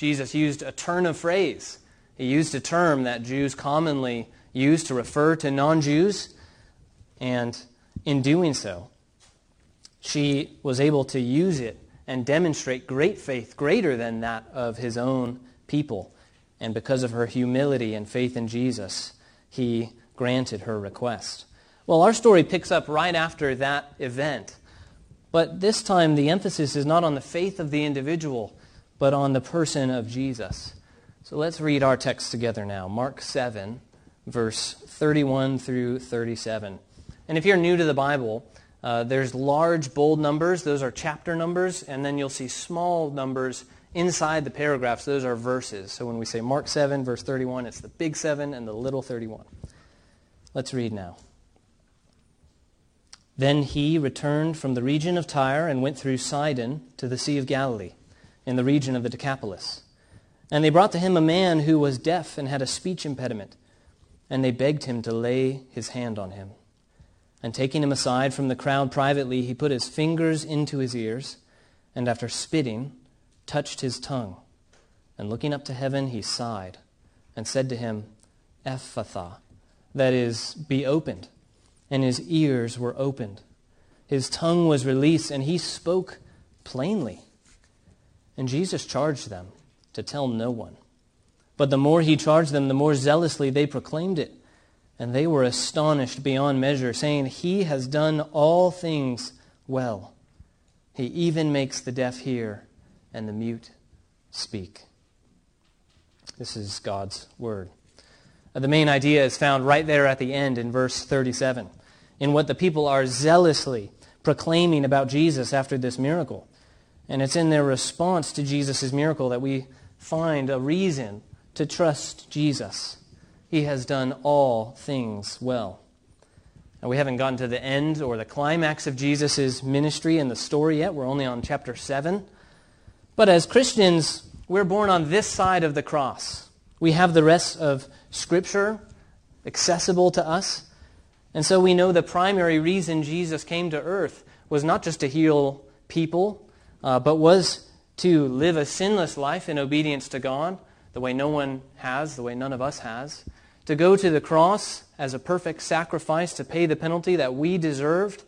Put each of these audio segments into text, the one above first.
Jesus used a turn of phrase. He used a term that Jews commonly use to refer to non Jews, and in doing so, she was able to use it and demonstrate great faith, greater than that of his own people. And because of her humility and faith in Jesus, he granted her request. Well, our story picks up right after that event. But this time, the emphasis is not on the faith of the individual, but on the person of Jesus. So let's read our text together now Mark 7, verse 31 through 37. And if you're new to the Bible, uh, there's large, bold numbers, those are chapter numbers, and then you'll see small numbers inside the paragraphs, those are verses. So when we say Mark 7, verse 31, it's the big 7 and the little 31. Let's read now. Then he returned from the region of Tyre and went through Sidon to the Sea of Galilee, in the region of the Decapolis. And they brought to him a man who was deaf and had a speech impediment, and they begged him to lay his hand on him. And taking him aside from the crowd privately, he put his fingers into his ears, and after spitting, touched his tongue. And looking up to heaven, he sighed, and said to him, Ephphatha, that is, be opened and his ears were opened. His tongue was released, and he spoke plainly. And Jesus charged them to tell no one. But the more he charged them, the more zealously they proclaimed it. And they were astonished beyond measure, saying, He has done all things well. He even makes the deaf hear and the mute speak. This is God's word. Uh, the main idea is found right there at the end in verse 37 in what the people are zealously proclaiming about Jesus after this miracle. And it's in their response to Jesus' miracle that we find a reason to trust Jesus. He has done all things well. Now, we haven't gotten to the end or the climax of Jesus' ministry and the story yet. We're only on chapter 7. But as Christians, we're born on this side of the cross. We have the rest of Scripture accessible to us. And so we know the primary reason Jesus came to earth was not just to heal people, uh, but was to live a sinless life in obedience to God, the way no one has, the way none of us has, to go to the cross as a perfect sacrifice to pay the penalty that we deserved,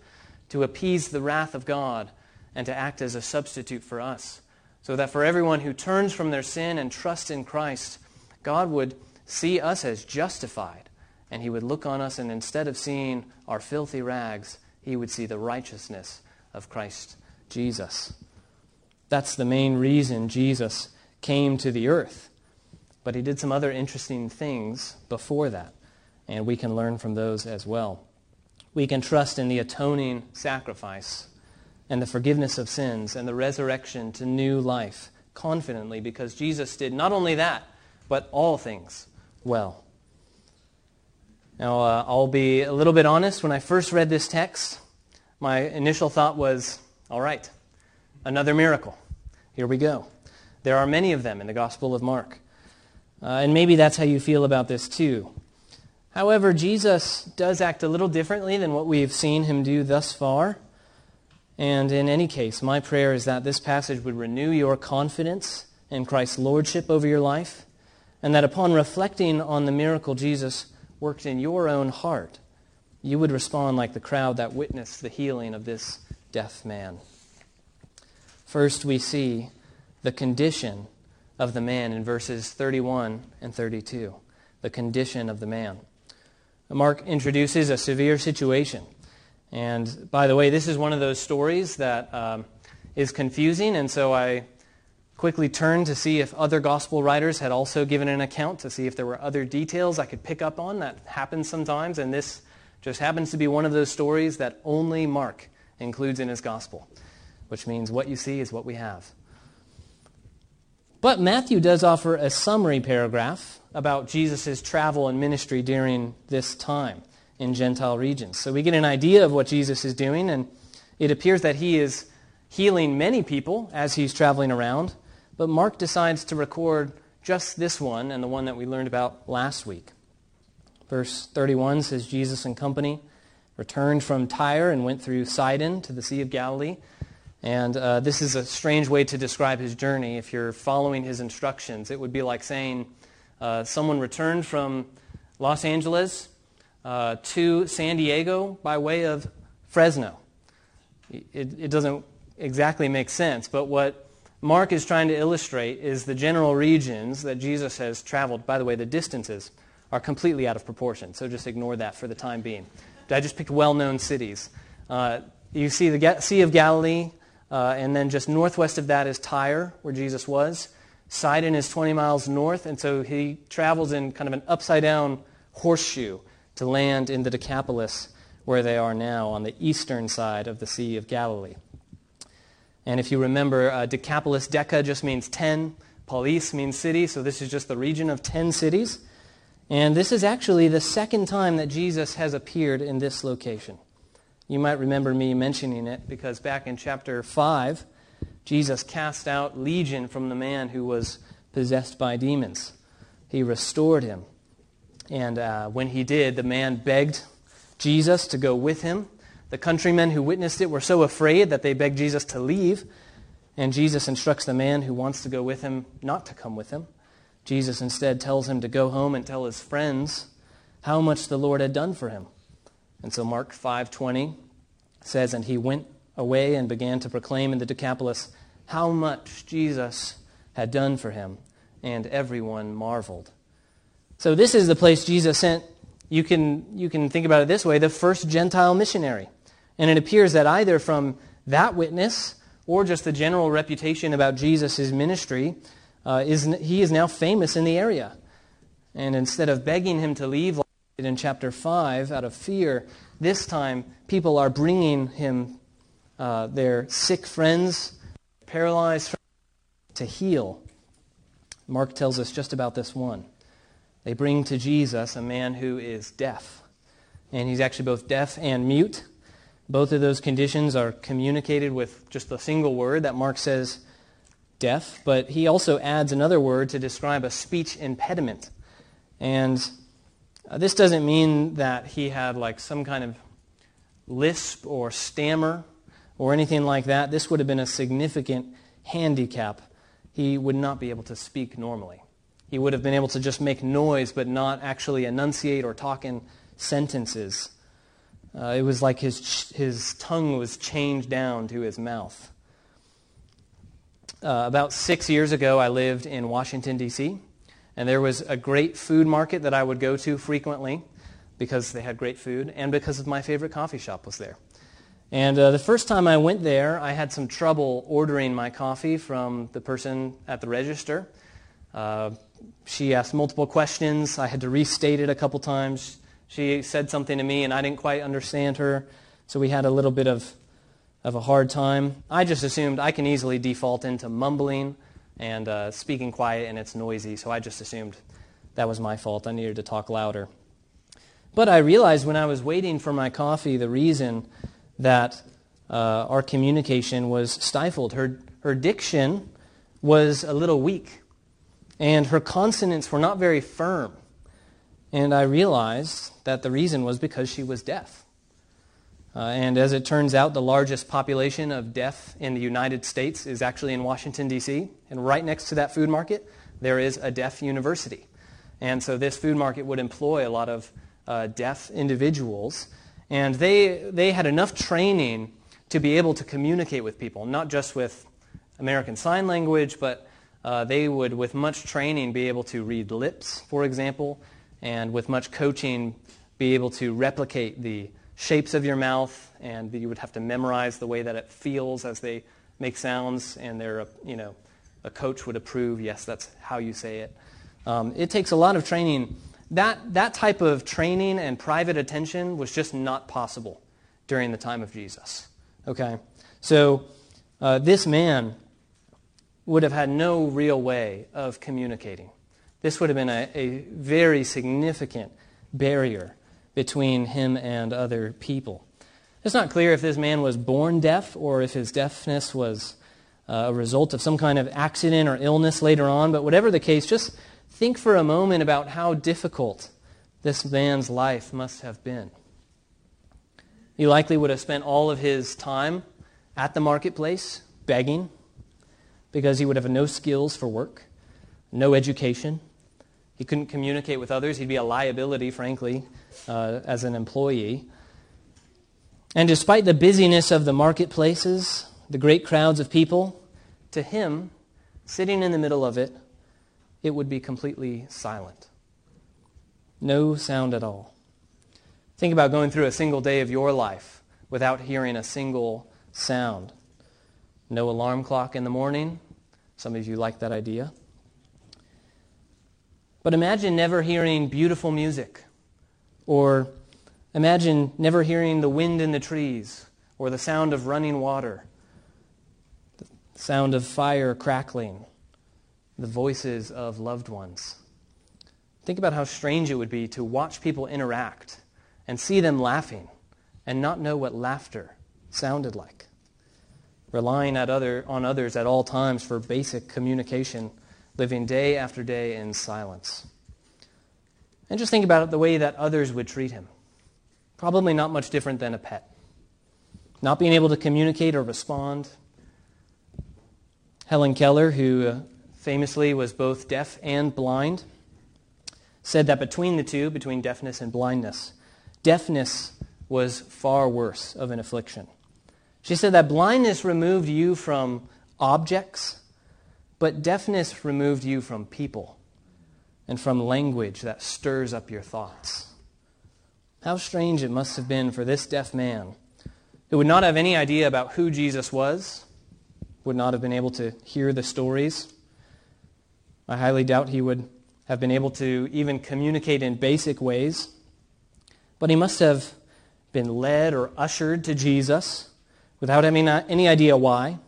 to appease the wrath of God, and to act as a substitute for us. So that for everyone who turns from their sin and trusts in Christ, God would see us as justified and he would look on us, and instead of seeing our filthy rags, he would see the righteousness of Christ Jesus. That's the main reason Jesus came to the earth. But he did some other interesting things before that, and we can learn from those as well. We can trust in the atoning sacrifice and the forgiveness of sins and the resurrection to new life confidently because Jesus did not only that, but all things well. Now, uh, I'll be a little bit honest. When I first read this text, my initial thought was, all right, another miracle. Here we go. There are many of them in the Gospel of Mark. Uh, and maybe that's how you feel about this too. However, Jesus does act a little differently than what we've seen him do thus far. And in any case, my prayer is that this passage would renew your confidence in Christ's lordship over your life, and that upon reflecting on the miracle Jesus worked in your own heart, you would respond like the crowd that witnessed the healing of this deaf man. First, we see the condition of the man in verses 31 and 32. The condition of the man. Mark introduces a severe situation. And by the way, this is one of those stories that um, is confusing, and so I quickly turned to see if other gospel writers had also given an account to see if there were other details I could pick up on. That happens sometimes, and this just happens to be one of those stories that only Mark includes in his gospel, which means what you see is what we have. But Matthew does offer a summary paragraph about Jesus' travel and ministry during this time in Gentile regions. So we get an idea of what Jesus is doing, and it appears that he is healing many people as he's traveling around. But Mark decides to record just this one and the one that we learned about last week. Verse 31 says Jesus and company returned from Tyre and went through Sidon to the Sea of Galilee. And uh, this is a strange way to describe his journey. If you're following his instructions, it would be like saying uh, someone returned from Los Angeles uh, to San Diego by way of Fresno. It, it doesn't exactly make sense, but what Mark is trying to illustrate is the general regions that Jesus has traveled. By the way, the distances are completely out of proportion, so just ignore that for the time being. I just picked well known cities. Uh, you see the Sea of Galilee, uh, and then just northwest of that is Tyre, where Jesus was. Sidon is 20 miles north, and so he travels in kind of an upside down horseshoe to land in the Decapolis, where they are now on the eastern side of the Sea of Galilee. And if you remember, uh, Decapolis, Deca just means 10. Polis means city, so this is just the region of 10 cities. And this is actually the second time that Jesus has appeared in this location. You might remember me mentioning it because back in chapter 5, Jesus cast out Legion from the man who was possessed by demons. He restored him. And uh, when he did, the man begged Jesus to go with him. The countrymen who witnessed it were so afraid that they begged Jesus to leave. And Jesus instructs the man who wants to go with him not to come with him. Jesus instead tells him to go home and tell his friends how much the Lord had done for him. And so Mark 5:20 says and he went away and began to proclaim in the Decapolis how much Jesus had done for him, and everyone marveled. So this is the place Jesus sent you can you can think about it this way, the first Gentile missionary. And it appears that either from that witness or just the general reputation about Jesus' ministry, uh, is, he is now famous in the area. And instead of begging him to leave, in chapter 5, out of fear, this time people are bringing him uh, their sick friends, paralyzed friends, to heal. Mark tells us just about this one. They bring to Jesus a man who is deaf. And he's actually both deaf and mute. Both of those conditions are communicated with just a single word that Mark says deaf, but he also adds another word to describe a speech impediment. And uh, this doesn't mean that he had like some kind of lisp or stammer or anything like that. This would have been a significant handicap. He would not be able to speak normally. He would have been able to just make noise but not actually enunciate or talk in sentences. Uh, it was like his, his tongue was chained down to his mouth. Uh, about six years ago, I lived in Washington, D.C., and there was a great food market that I would go to frequently because they had great food and because my favorite coffee shop was there. And uh, the first time I went there, I had some trouble ordering my coffee from the person at the register. Uh, she asked multiple questions. I had to restate it a couple times. She said something to me and I didn't quite understand her, so we had a little bit of, of a hard time. I just assumed I can easily default into mumbling and uh, speaking quiet and it's noisy, so I just assumed that was my fault. I needed to talk louder. But I realized when I was waiting for my coffee the reason that uh, our communication was stifled. Her, her diction was a little weak, and her consonants were not very firm. And I realized that the reason was because she was deaf. Uh, and as it turns out, the largest population of deaf in the United States is actually in Washington, D.C. And right next to that food market, there is a deaf university. And so this food market would employ a lot of uh, deaf individuals. And they, they had enough training to be able to communicate with people, not just with American Sign Language, but uh, they would, with much training, be able to read lips, for example, and with much coaching, be able to replicate the shapes of your mouth, and you would have to memorize the way that it feels as they make sounds, and they're, you know, a coach would approve, yes, that's how you say it. Um, it takes a lot of training. That, that type of training and private attention was just not possible during the time of Jesus. Okay? So, uh, this man would have had no real way of communicating. This would have been a, a very significant barrier between him and other people. It's not clear if this man was born deaf or if his deafness was uh, a result of some kind of accident or illness later on, but whatever the case, just think for a moment about how difficult this man's life must have been. He likely would have spent all of his time at the marketplace begging because he would have no skills for work, no education. He couldn't communicate with others. He'd be a liability, frankly, uh, as an employee. And despite the busyness of the marketplaces, the great crowds of people, to him, sitting in the middle of it, it would be completely silent. No sound at all. Think about going through a single day of your life without hearing a single sound. No alarm clock in the morning. Some of you like that idea. But imagine never hearing beautiful music, or imagine never hearing the wind in the trees, or the sound of running water, the sound of fire crackling, the voices of loved ones. Think about how strange it would be to watch people interact and see them laughing and not know what laughter sounded like. Relying other, on others at all times for basic communication, living day after day in silence. And just think about it the way that others would treat him. Probably not much different than a pet. Not being able to communicate or respond. Helen Keller, who uh, famously was both deaf and blind, said that between the two, between deafness and blindness, deafness was far worse of an affliction. She said that blindness removed you from objects, but deafness removed you from people and from language that stirs up your thoughts. How strange it must have been for this deaf man who would not have any idea about who Jesus was, would not have been able to hear the stories. I highly doubt he would have been able to even communicate in basic ways. But he must have been led or ushered to Jesus without having any idea why.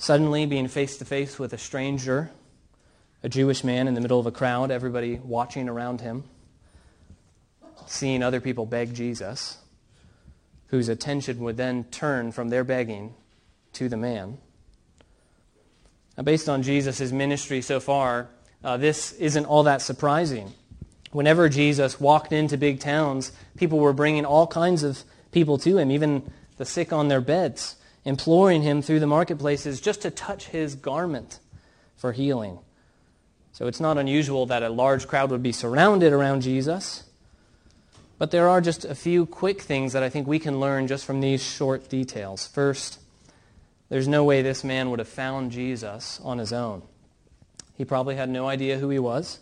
Suddenly being face to face with a stranger, a Jewish man in the middle of a crowd, everybody watching around him, seeing other people beg Jesus, whose attention would then turn from their begging to the man. Now, based on Jesus' ministry so far, uh, this isn't all that surprising. Whenever Jesus walked into big towns, people were bringing all kinds of people to him, even the sick on their beds, imploring him through the marketplaces just to touch his garment for healing. So it's not unusual that a large crowd would be surrounded around Jesus. But there are just a few quick things that I think we can learn just from these short details. First, there's no way this man would have found Jesus on his own. He probably had no idea who he was.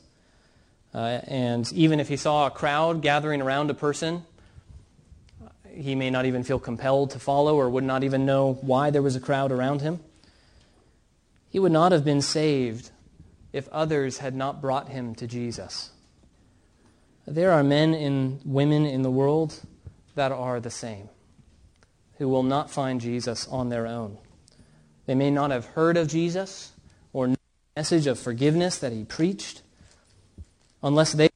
Uh, and even if he saw a crowd gathering around a person, he may not even feel compelled to follow or would not even know why there was a crowd around him. He would not have been saved if others had not brought him to Jesus. There are men and women in the world that are the same, who will not find Jesus on their own. They may not have heard of Jesus or the message of forgiveness that he preached unless they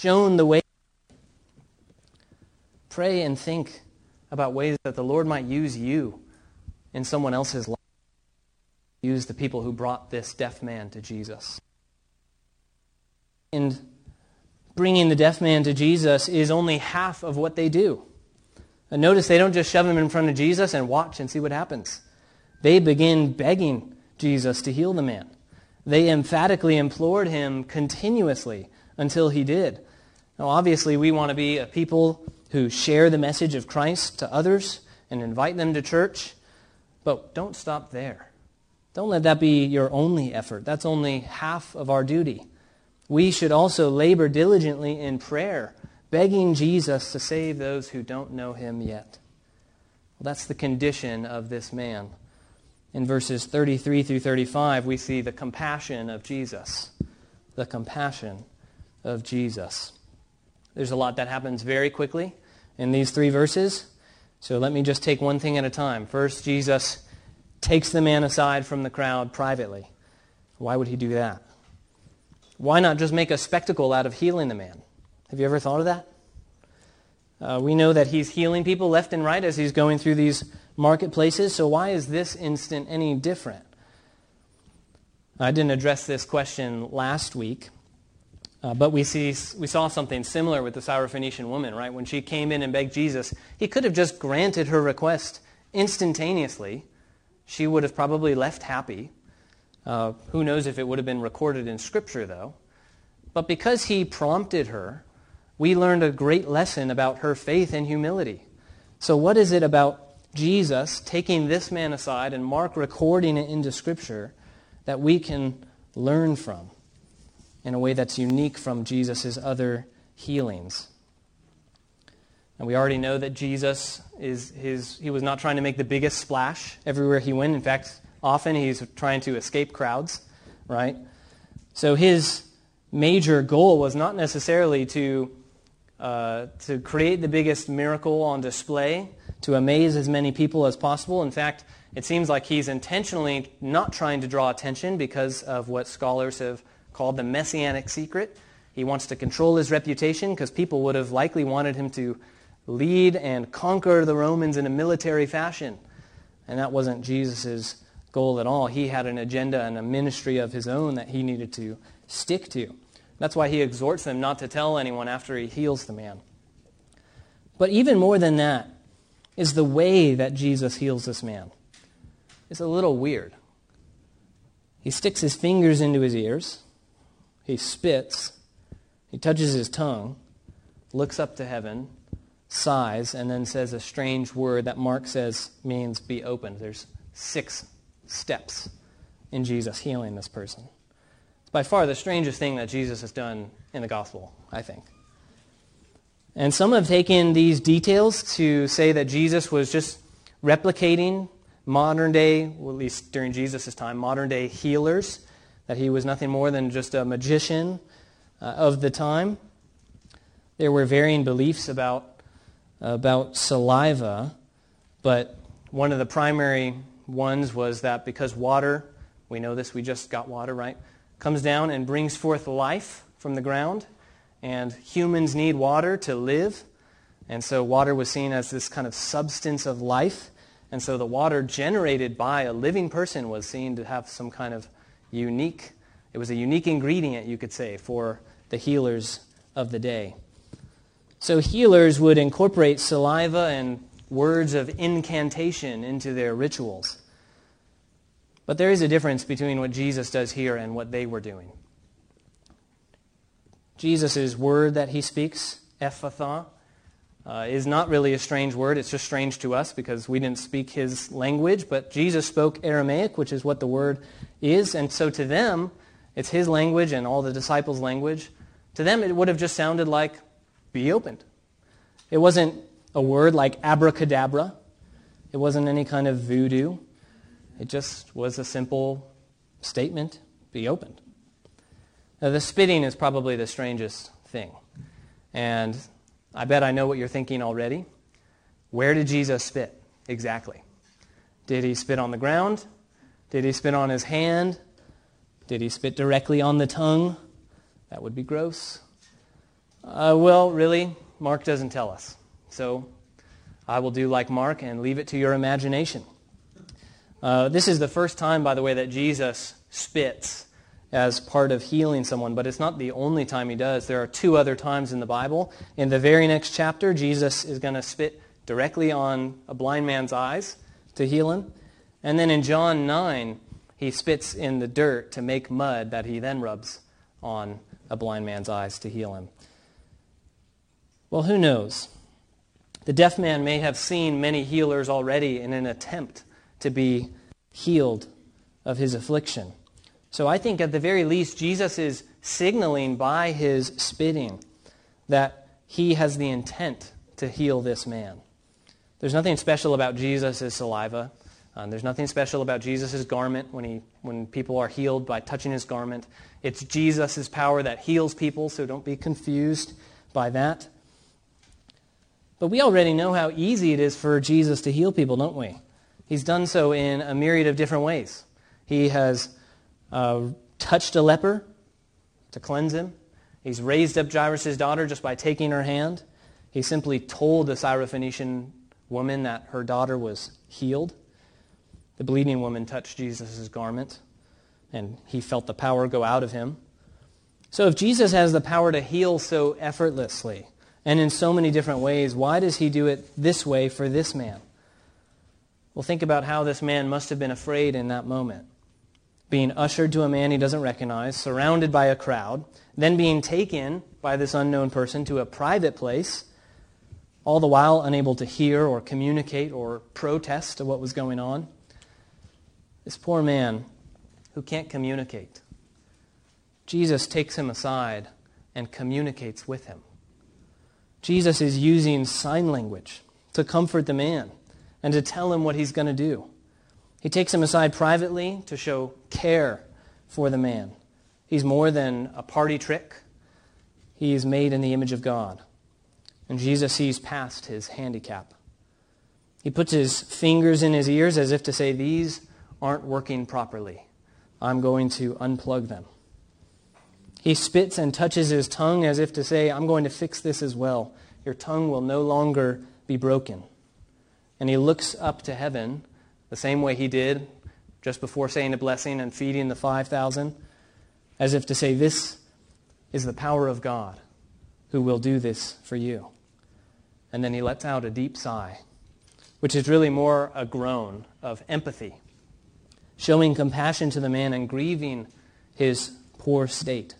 shown the way. Pray and think about ways that the Lord might use you in someone else's life. Use the people who brought this deaf man to Jesus. And bringing the deaf man to Jesus is only half of what they do. And notice they don't just shove him in front of Jesus and watch and see what happens. They begin begging Jesus to heal the man. They emphatically implored him continuously until he did. Now, obviously, we want to be a people who share the message of Christ to others and invite them to church, but don't stop there. Don't let that be your only effort. That's only half of our duty. We should also labor diligently in prayer, begging Jesus to save those who don't know him yet. Well, that's the condition of this man. In verses 33 through 35, we see the compassion of Jesus. The compassion of Jesus. There's a lot that happens very quickly in these three verses. So let me just take one thing at a time. First, Jesus takes the man aside from the crowd privately. Why would he do that? Why not just make a spectacle out of healing the man? Have you ever thought of that? Uh, we know that he's healing people left and right as he's going through these marketplaces, so why is this instant any different? I didn't address this question last week, uh, but we, see, we saw something similar with the Syrophoenician woman, right? When she came in and begged Jesus, he could have just granted her request instantaneously. She would have probably left happy. Uh, who knows if it would have been recorded in Scripture, though. But because he prompted her, we learned a great lesson about her faith and humility. So, what is it about Jesus taking this man aside and Mark recording it into Scripture that we can learn from in a way that's unique from Jesus' other healings? And we already know that Jesus is his, he was not trying to make the biggest splash everywhere he went. In fact, often he's trying to escape crowds, right? So his major goal was not necessarily to, uh, to create the biggest miracle on display, to amaze as many people as possible. In fact, it seems like he's intentionally not trying to draw attention because of what scholars have called the messianic secret. He wants to control his reputation because people would have likely wanted him to lead and conquer the Romans in a military fashion. And that wasn't Jesus' goal at all. He had an agenda and a ministry of his own that he needed to stick to. That's why he exhorts them not to tell anyone after he heals the man. But even more than that is the way that Jesus heals this man. It's a little weird. He sticks his fingers into his ears, he spits, he touches his tongue, looks up to heaven, sighs, and then says a strange word that Mark says means be opened. There's six steps in Jesus healing this person. It's by far the strangest thing that Jesus has done in the gospel, I think. And some have taken these details to say that Jesus was just replicating modern day, well, at least during Jesus' time, modern day healers, that he was nothing more than just a magician uh, of the time. There were varying beliefs about about saliva, but one of the primary ones was that because water, we know this, we just got water, right, comes down and brings forth life from the ground, and humans need water to live. And so water was seen as this kind of substance of life. And so the water generated by a living person was seen to have some kind of unique, it was a unique ingredient, you could say, for the healers of the day. So healers would incorporate saliva and words of incantation into their rituals. But there is a difference between what Jesus does here and what they were doing. Jesus' word that he speaks, Ephphatha, uh, is not really a strange word. It's just strange to us because we didn't speak his language. But Jesus spoke Aramaic, which is what the word is. And so to them, it's his language and all the disciples' language. To them, it would have just sounded like be opened. It wasn't a word like abracadabra. It wasn't any kind of voodoo. It just was a simple statement be opened. Now, the spitting is probably the strangest thing. And I bet I know what you're thinking already. Where did Jesus spit? Exactly. Did he spit on the ground? Did he spit on his hand? Did he spit directly on the tongue? That would be gross. Uh, well, really, Mark doesn't tell us. So I will do like Mark and leave it to your imagination. Uh, this is the first time, by the way, that Jesus spits as part of healing someone, but it's not the only time he does. There are two other times in the Bible. In the very next chapter, Jesus is going to spit directly on a blind man's eyes to heal him. And then in John 9, he spits in the dirt to make mud that he then rubs on a blind man's eyes to heal him. Well, who knows? The deaf man may have seen many healers already in an attempt to be healed of his affliction. So I think at the very least, Jesus is signaling by his spitting that he has the intent to heal this man. There's nothing special about Jesus' saliva. Um, there's nothing special about Jesus' garment when, he, when people are healed by touching his garment. It's Jesus' power that heals people, so don't be confused by that. But we already know how easy it is for Jesus to heal people, don't we? He's done so in a myriad of different ways. He has uh, touched a leper to cleanse him. He's raised up Jairus' daughter just by taking her hand. He simply told the Syrophoenician woman that her daughter was healed. The bleeding woman touched Jesus' garment, and he felt the power go out of him. So if Jesus has the power to heal so effortlessly, and in so many different ways, why does he do it this way for this man? Well, think about how this man must have been afraid in that moment. Being ushered to a man he doesn't recognize, surrounded by a crowd, then being taken by this unknown person to a private place, all the while unable to hear or communicate or protest to what was going on. This poor man who can't communicate. Jesus takes him aside and communicates with him. Jesus is using sign language to comfort the man and to tell him what he's going to do. He takes him aside privately to show care for the man. He's more than a party trick. He is made in the image of God. And Jesus sees past his handicap. He puts his fingers in his ears as if to say, These aren't working properly. I'm going to unplug them. He spits and touches his tongue as if to say, I'm going to fix this as well. Your tongue will no longer be broken. And he looks up to heaven the same way he did just before saying a blessing and feeding the 5,000, as if to say, This is the power of God who will do this for you. And then he lets out a deep sigh, which is really more a groan of empathy, showing compassion to the man and grieving his poor state,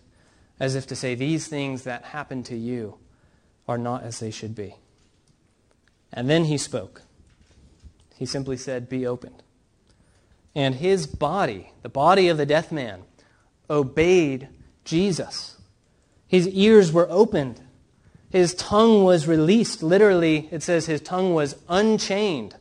as if to say, These things that happen to you are not as they should be. And then he spoke. He simply said, Be opened. And his body, the body of the deaf man, obeyed Jesus. His ears were opened. His tongue was released. Literally, it says his tongue was unchained.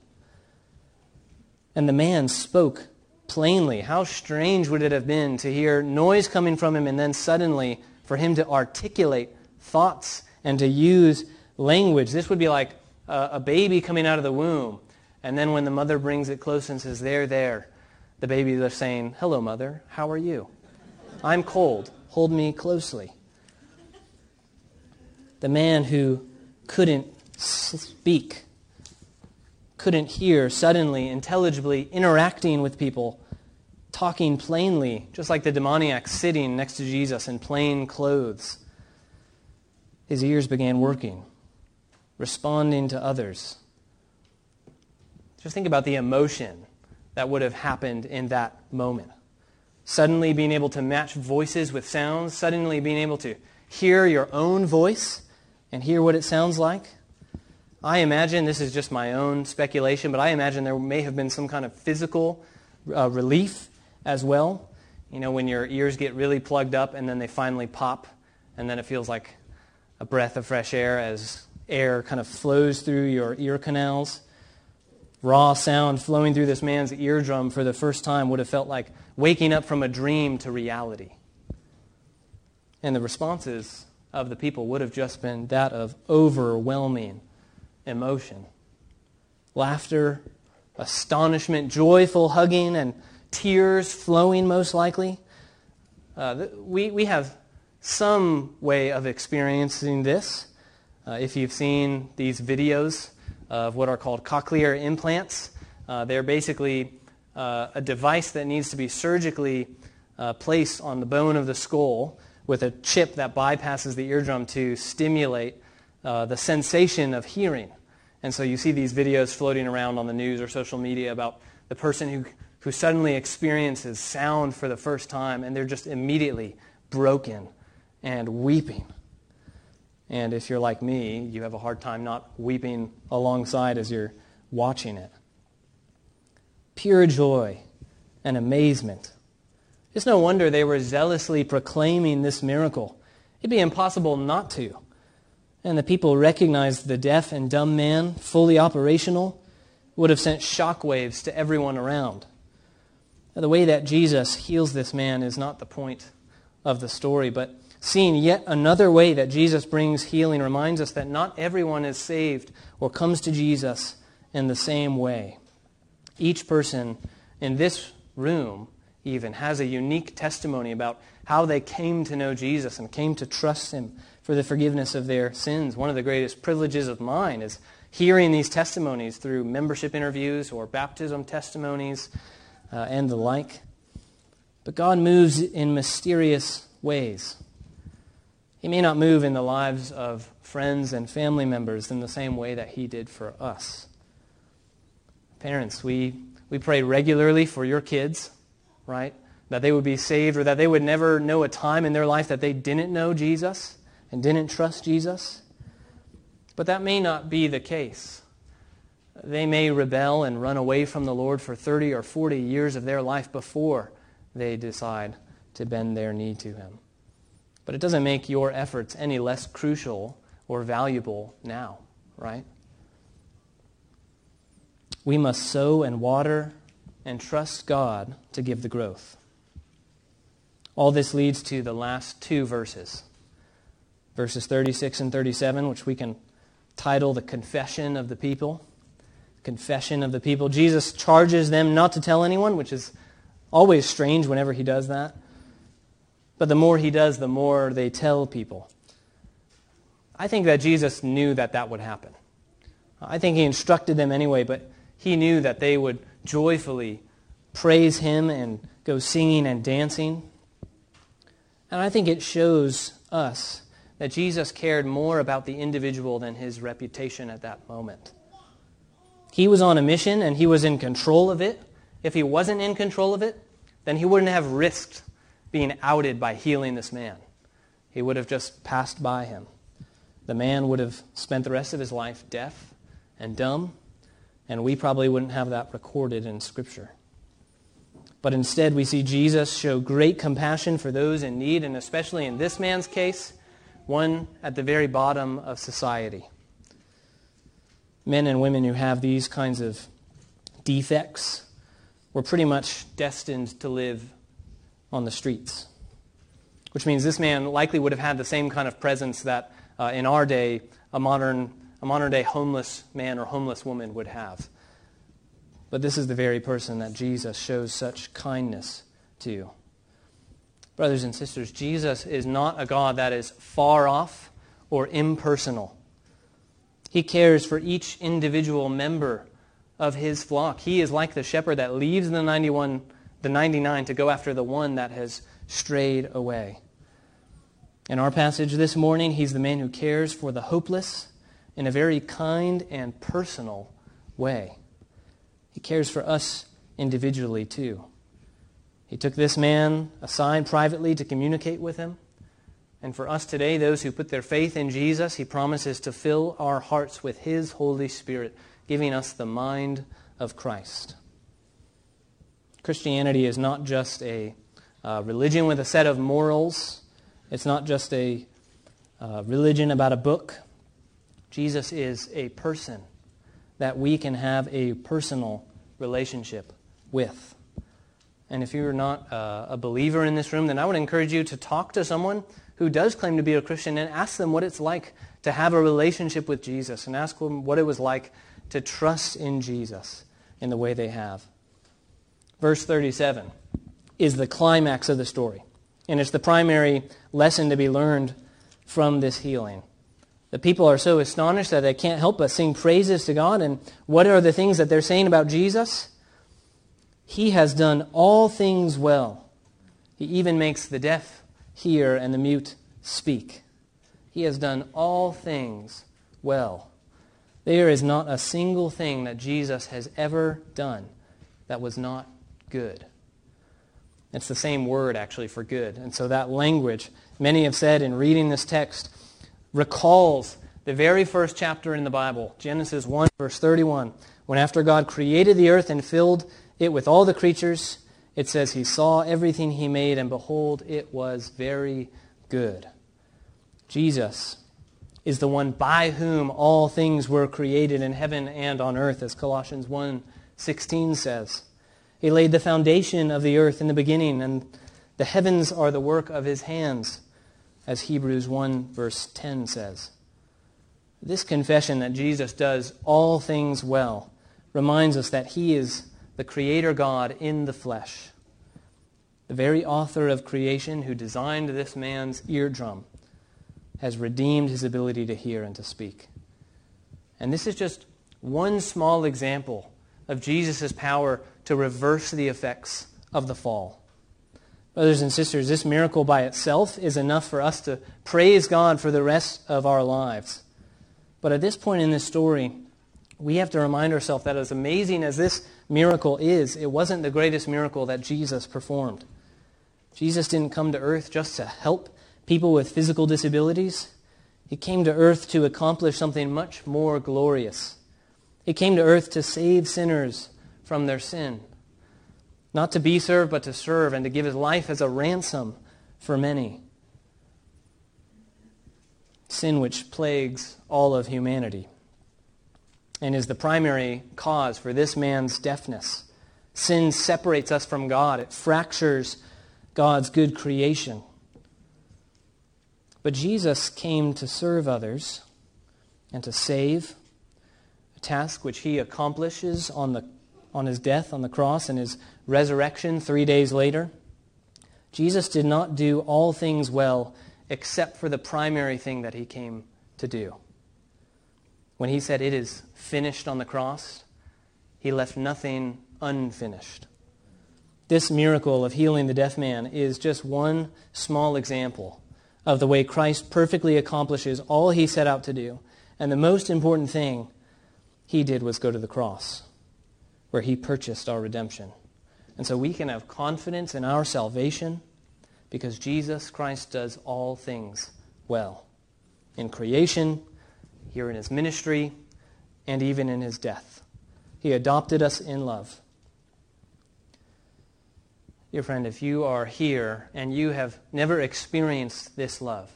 And the man spoke plainly. How strange would it have been to hear noise coming from him and then suddenly for him to articulate thoughts and to use language? This would be like a, a baby coming out of the womb. And then when the mother brings it close and says, There, there, the baby is saying, Hello, mother, how are you? I'm cold. Hold me closely. The man who couldn't speak, couldn't hear, suddenly, intelligibly interacting with people, talking plainly, just like the demoniac sitting next to Jesus in plain clothes. His ears began working, responding to others. Just think about the emotion that would have happened in that moment. Suddenly being able to match voices with sounds, suddenly being able to hear your own voice and hear what it sounds like. I imagine, this is just my own speculation, but I imagine there may have been some kind of physical uh, relief as well. You know, when your ears get really plugged up and then they finally pop, and then it feels like a breath of fresh air as air kind of flows through your ear canals raw sound flowing through this man's eardrum for the first time would have felt like waking up from a dream to reality. And the responses of the people would have just been that of overwhelming emotion laughter, astonishment, joyful hugging, and tears flowing, most likely. Uh, we, we have some way of experiencing this. Uh, if you've seen these videos of what are called cochlear implants. Uh, they're basically uh, a device that needs to be surgically uh, placed on the bone of the skull with a chip that bypasses the eardrum to stimulate uh, the sensation of hearing. And so you see these videos floating around on the news or social media about the person who, who suddenly experiences sound for the first time and they're just immediately broken and weeping. And if you're like me, you have a hard time not weeping alongside as you're watching it. Pure joy and amazement. It's no wonder they were zealously proclaiming this miracle. It'd be impossible not to. And the people recognized the deaf and dumb man, fully operational, would have sent shockwaves to everyone around. Now, the way that Jesus heals this man is not the point of the story, but Seeing yet another way that Jesus brings healing reminds us that not everyone is saved or comes to Jesus in the same way. Each person in this room even has a unique testimony about how they came to know Jesus and came to trust him for the forgiveness of their sins. One of the greatest privileges of mine is hearing these testimonies through membership interviews or baptism testimonies uh, and the like. But God moves in mysterious ways. He may not move in the lives of friends and family members in the same way that He did for us. Parents, we, we pray regularly for your kids, right? That they would be saved or that they would never know a time in their life that they didn't know Jesus and didn't trust Jesus. But that may not be the case. They may rebel and run away from the Lord for 30 or 40 years of their life before they decide to bend their knee to Him. But it doesn't make your efforts any less crucial or valuable now, right? We must sow and water and trust God to give the growth. All this leads to the last two verses verses 36 and 37, which we can title the confession of the people. Confession of the people. Jesus charges them not to tell anyone, which is always strange whenever he does that. But the more he does, the more they tell people. I think that Jesus knew that that would happen. I think he instructed them anyway, but he knew that they would joyfully praise him and go singing and dancing. And I think it shows us that Jesus cared more about the individual than his reputation at that moment. He was on a mission and he was in control of it. If he wasn't in control of it, then he wouldn't have risked being outed by healing this man. He would have just passed by him. The man would have spent the rest of his life deaf and dumb and we probably wouldn't have that recorded in Scripture. But instead, we see Jesus show great compassion for those in need, and especially in this man's case, one at the very bottom of society. Men and women who have these kinds of defects were pretty much destined to live on the streets. Which means this man likely would have had the same kind of presence that uh, in our day a modern a modern day homeless man or homeless woman would have. But this is the very person that Jesus shows such kindness to. Brothers and sisters, Jesus is not a God that is far off or impersonal. He cares for each individual member of his flock. He is like the shepherd that leaves the 91 the 99 to go after the one that has strayed away. In our passage this morning, he's the man who cares for the hopeless in a very kind and personal way. He cares for us individually, too. He took this man aside privately to communicate with him. And for us today, those who put their faith in Jesus, he promises to fill our hearts with his Holy Spirit, giving us the mind of Christ. Christianity is not just a uh, religion with a set of morals, it's not just a uh, religion about a book. Jesus is a person that we can have a personal relationship with. And if you're not uh, a believer in this room, then I would encourage you to talk to someone who does claim to be a Christian and ask them what it's like to have a relationship with Jesus and ask them what it was like to trust in Jesus in the way they have. Verse 37 is the climax of the story, and it's the primary lesson to be learned from this healing. The people are so astonished that they can't help but sing praises to God. And what are the things that they're saying about Jesus? He has done all things well. He even makes the deaf hear and the mute speak. He has done all things well. There is not a single thing that Jesus has ever done that was not good. It's the same word, actually, for good. And so that language, many have said in reading this text, recalls the very first chapter in the Bible, Genesis 1, verse 31, when after God created the earth and filled it with all the creatures, it says, He saw everything He made, and behold, it was very good. Jesus is the one by whom all things were created in heaven and on earth, as Colossians 1 16 says. He laid the foundation of the earth in the beginning, and the heavens are the work of His hands as Hebrews 1, verse 10 says. This confession that Jesus does all things well reminds us that he is the Creator God in the flesh, the very author of creation who designed this man's eardrum has redeemed his ability to hear and to speak. And this is just one small example of Jesus' power to reverse the effects of the fall. Brothers and sisters, this miracle by itself is enough for us to praise God for the rest of our lives. But at this point in this story, we have to remind ourselves that as amazing as this miracle is, it wasn't the greatest miracle that Jesus performed. Jesus didn't come to earth just to help people with physical disabilities. He came to earth to accomplish something much more glorious. He came to earth to save sinners from their sin. Not to be served, but to serve, and to give his life as a ransom for many. Sin which plagues all of humanity and is the primary cause for this man's deafness. Sin separates us from God, it fractures God's good creation. But Jesus came to serve others and to save, task which he accomplishes on, the, on his death on the cross and his resurrection three days later. Jesus did not do all things well except for the primary thing that he came to do. When he said, It is finished on the cross, he left nothing unfinished. This miracle of healing the deaf man is just one small example of the way Christ perfectly accomplishes all he set out to do. And the most important thing he did was go to the cross, where he purchased our redemption. And so we can have confidence in our salvation because Jesus Christ does all things well in creation here in his ministry, and even in his death. He adopted us in love. Dear friend, if you are here and you have never experienced this love,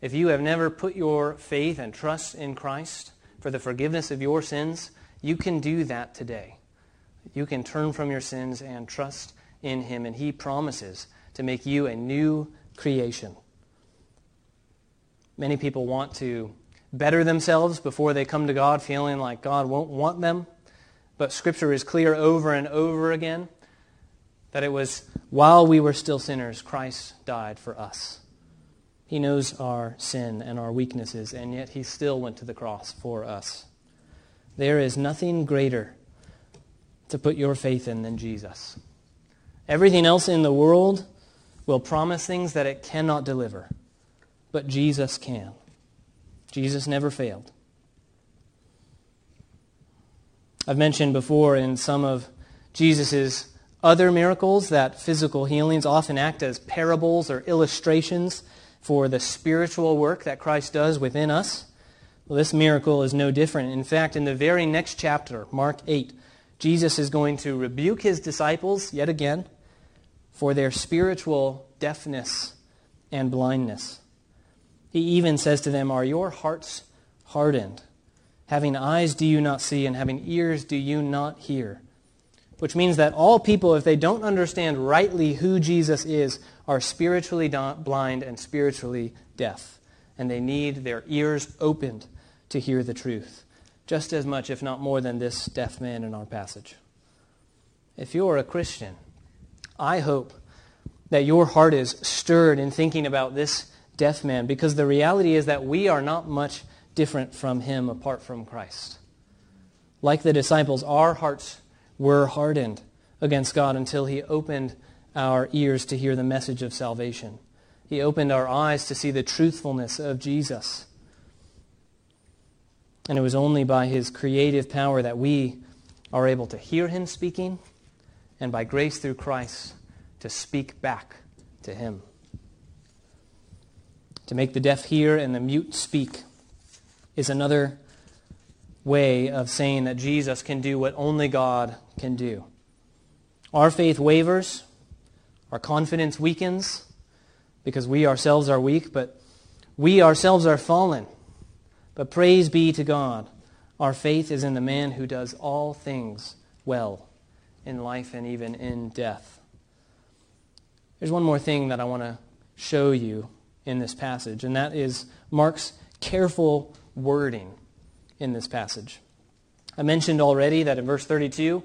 if you have never put your faith and trust in Christ for the forgiveness of your sins, you can do that today. You can turn from your sins and trust in Him, and He promises to make you a new creation. Many people want to better themselves before they come to God, feeling like God won't want them. But Scripture is clear over and over again that it was while we were still sinners, Christ died for us. He knows our sin and our weaknesses, and yet He still went to the cross for us. There is nothing greater to put your faith in than Jesus. Everything else in the world will promise things that it cannot deliver, but Jesus can. Jesus never failed. I've mentioned before in some of Jesus' other miracles that physical healings often act as parables or illustrations for the spiritual work that Christ does within us. Well, this miracle is no different. In fact, in the very next chapter, Mark 8, Jesus is going to rebuke his disciples yet again for their spiritual deafness and blindness. He even says to them, Are your hearts hardened? Having eyes, do you not see? And having ears, do you not hear? Which means that all people, if they don't understand rightly who Jesus is, are spiritually blind and spiritually deaf. And they need their ears opened to hear the truth, just as much, if not more, than this deaf man in our passage. If you're a Christian, I hope that your heart is stirred in thinking about this deaf man because the reality is that we are not much different from him apart from Christ. Like the disciples, our hearts were hardened against God until he opened our ears to hear the message of salvation. He opened our eyes to see the truthfulness of Jesus. And it was only by his creative power that we are able to hear him speaking and by grace through Christ to speak back to him to make the deaf hear and the mute speak is another way of saying that Jesus can do what only God can do. Our faith wavers, our confidence weakens because we ourselves are weak, but we ourselves are fallen. But praise be to God, our faith is in the man who does all things well in life and even in death. There's one more thing that I want to show you in this passage, and that is Mark's careful wording in this passage. I mentioned already that in verse 32,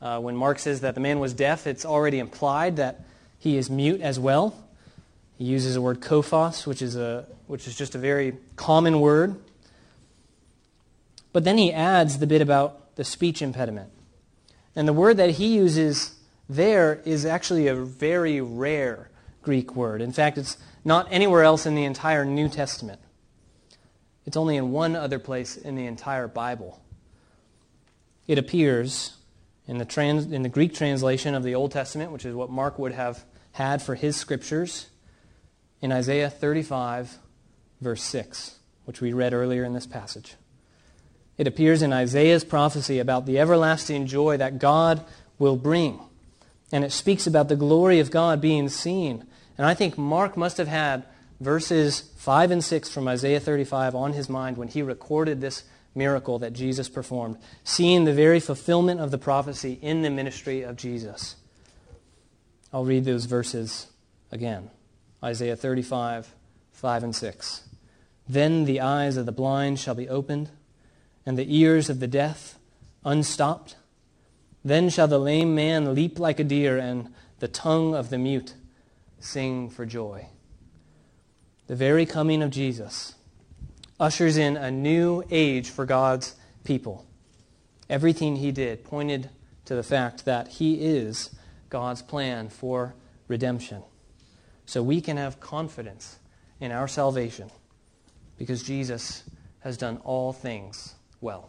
uh, when Mark says that the man was deaf, it's already implied that he is mute as well. He uses the word kophos, which is, a, which is just a very common word. But then he adds the bit about the speech impediment. And the word that he uses there is actually a very rare Greek word. In fact, it's not anywhere else in the entire New Testament. It's only in one other place in the entire Bible It appears in the, trans, in the Greek translation of the Old Testament, which is what Mark would have had for his scriptures, in Isaiah 35, verse 6, which we read earlier in this passage. It appears in Isaiah's prophecy about the everlasting joy that God will bring. And it speaks about the glory of God being seen. And I think Mark must have had verses 5 and 6 from Isaiah 35 on his mind when he recorded this miracle that Jesus performed, seeing the very fulfillment of the prophecy in the ministry of Jesus. I'll read those verses again Isaiah 35, 5 and 6. Then the eyes of the blind shall be opened, and the ears of the deaf unstopped. Then shall the lame man leap like a deer, and the tongue of the mute sing for joy. The very coming of Jesus ushers in a new age for God's people. Everything he did pointed to the fact that he is God's plan for redemption. So we can have confidence in our salvation because Jesus has done all things well.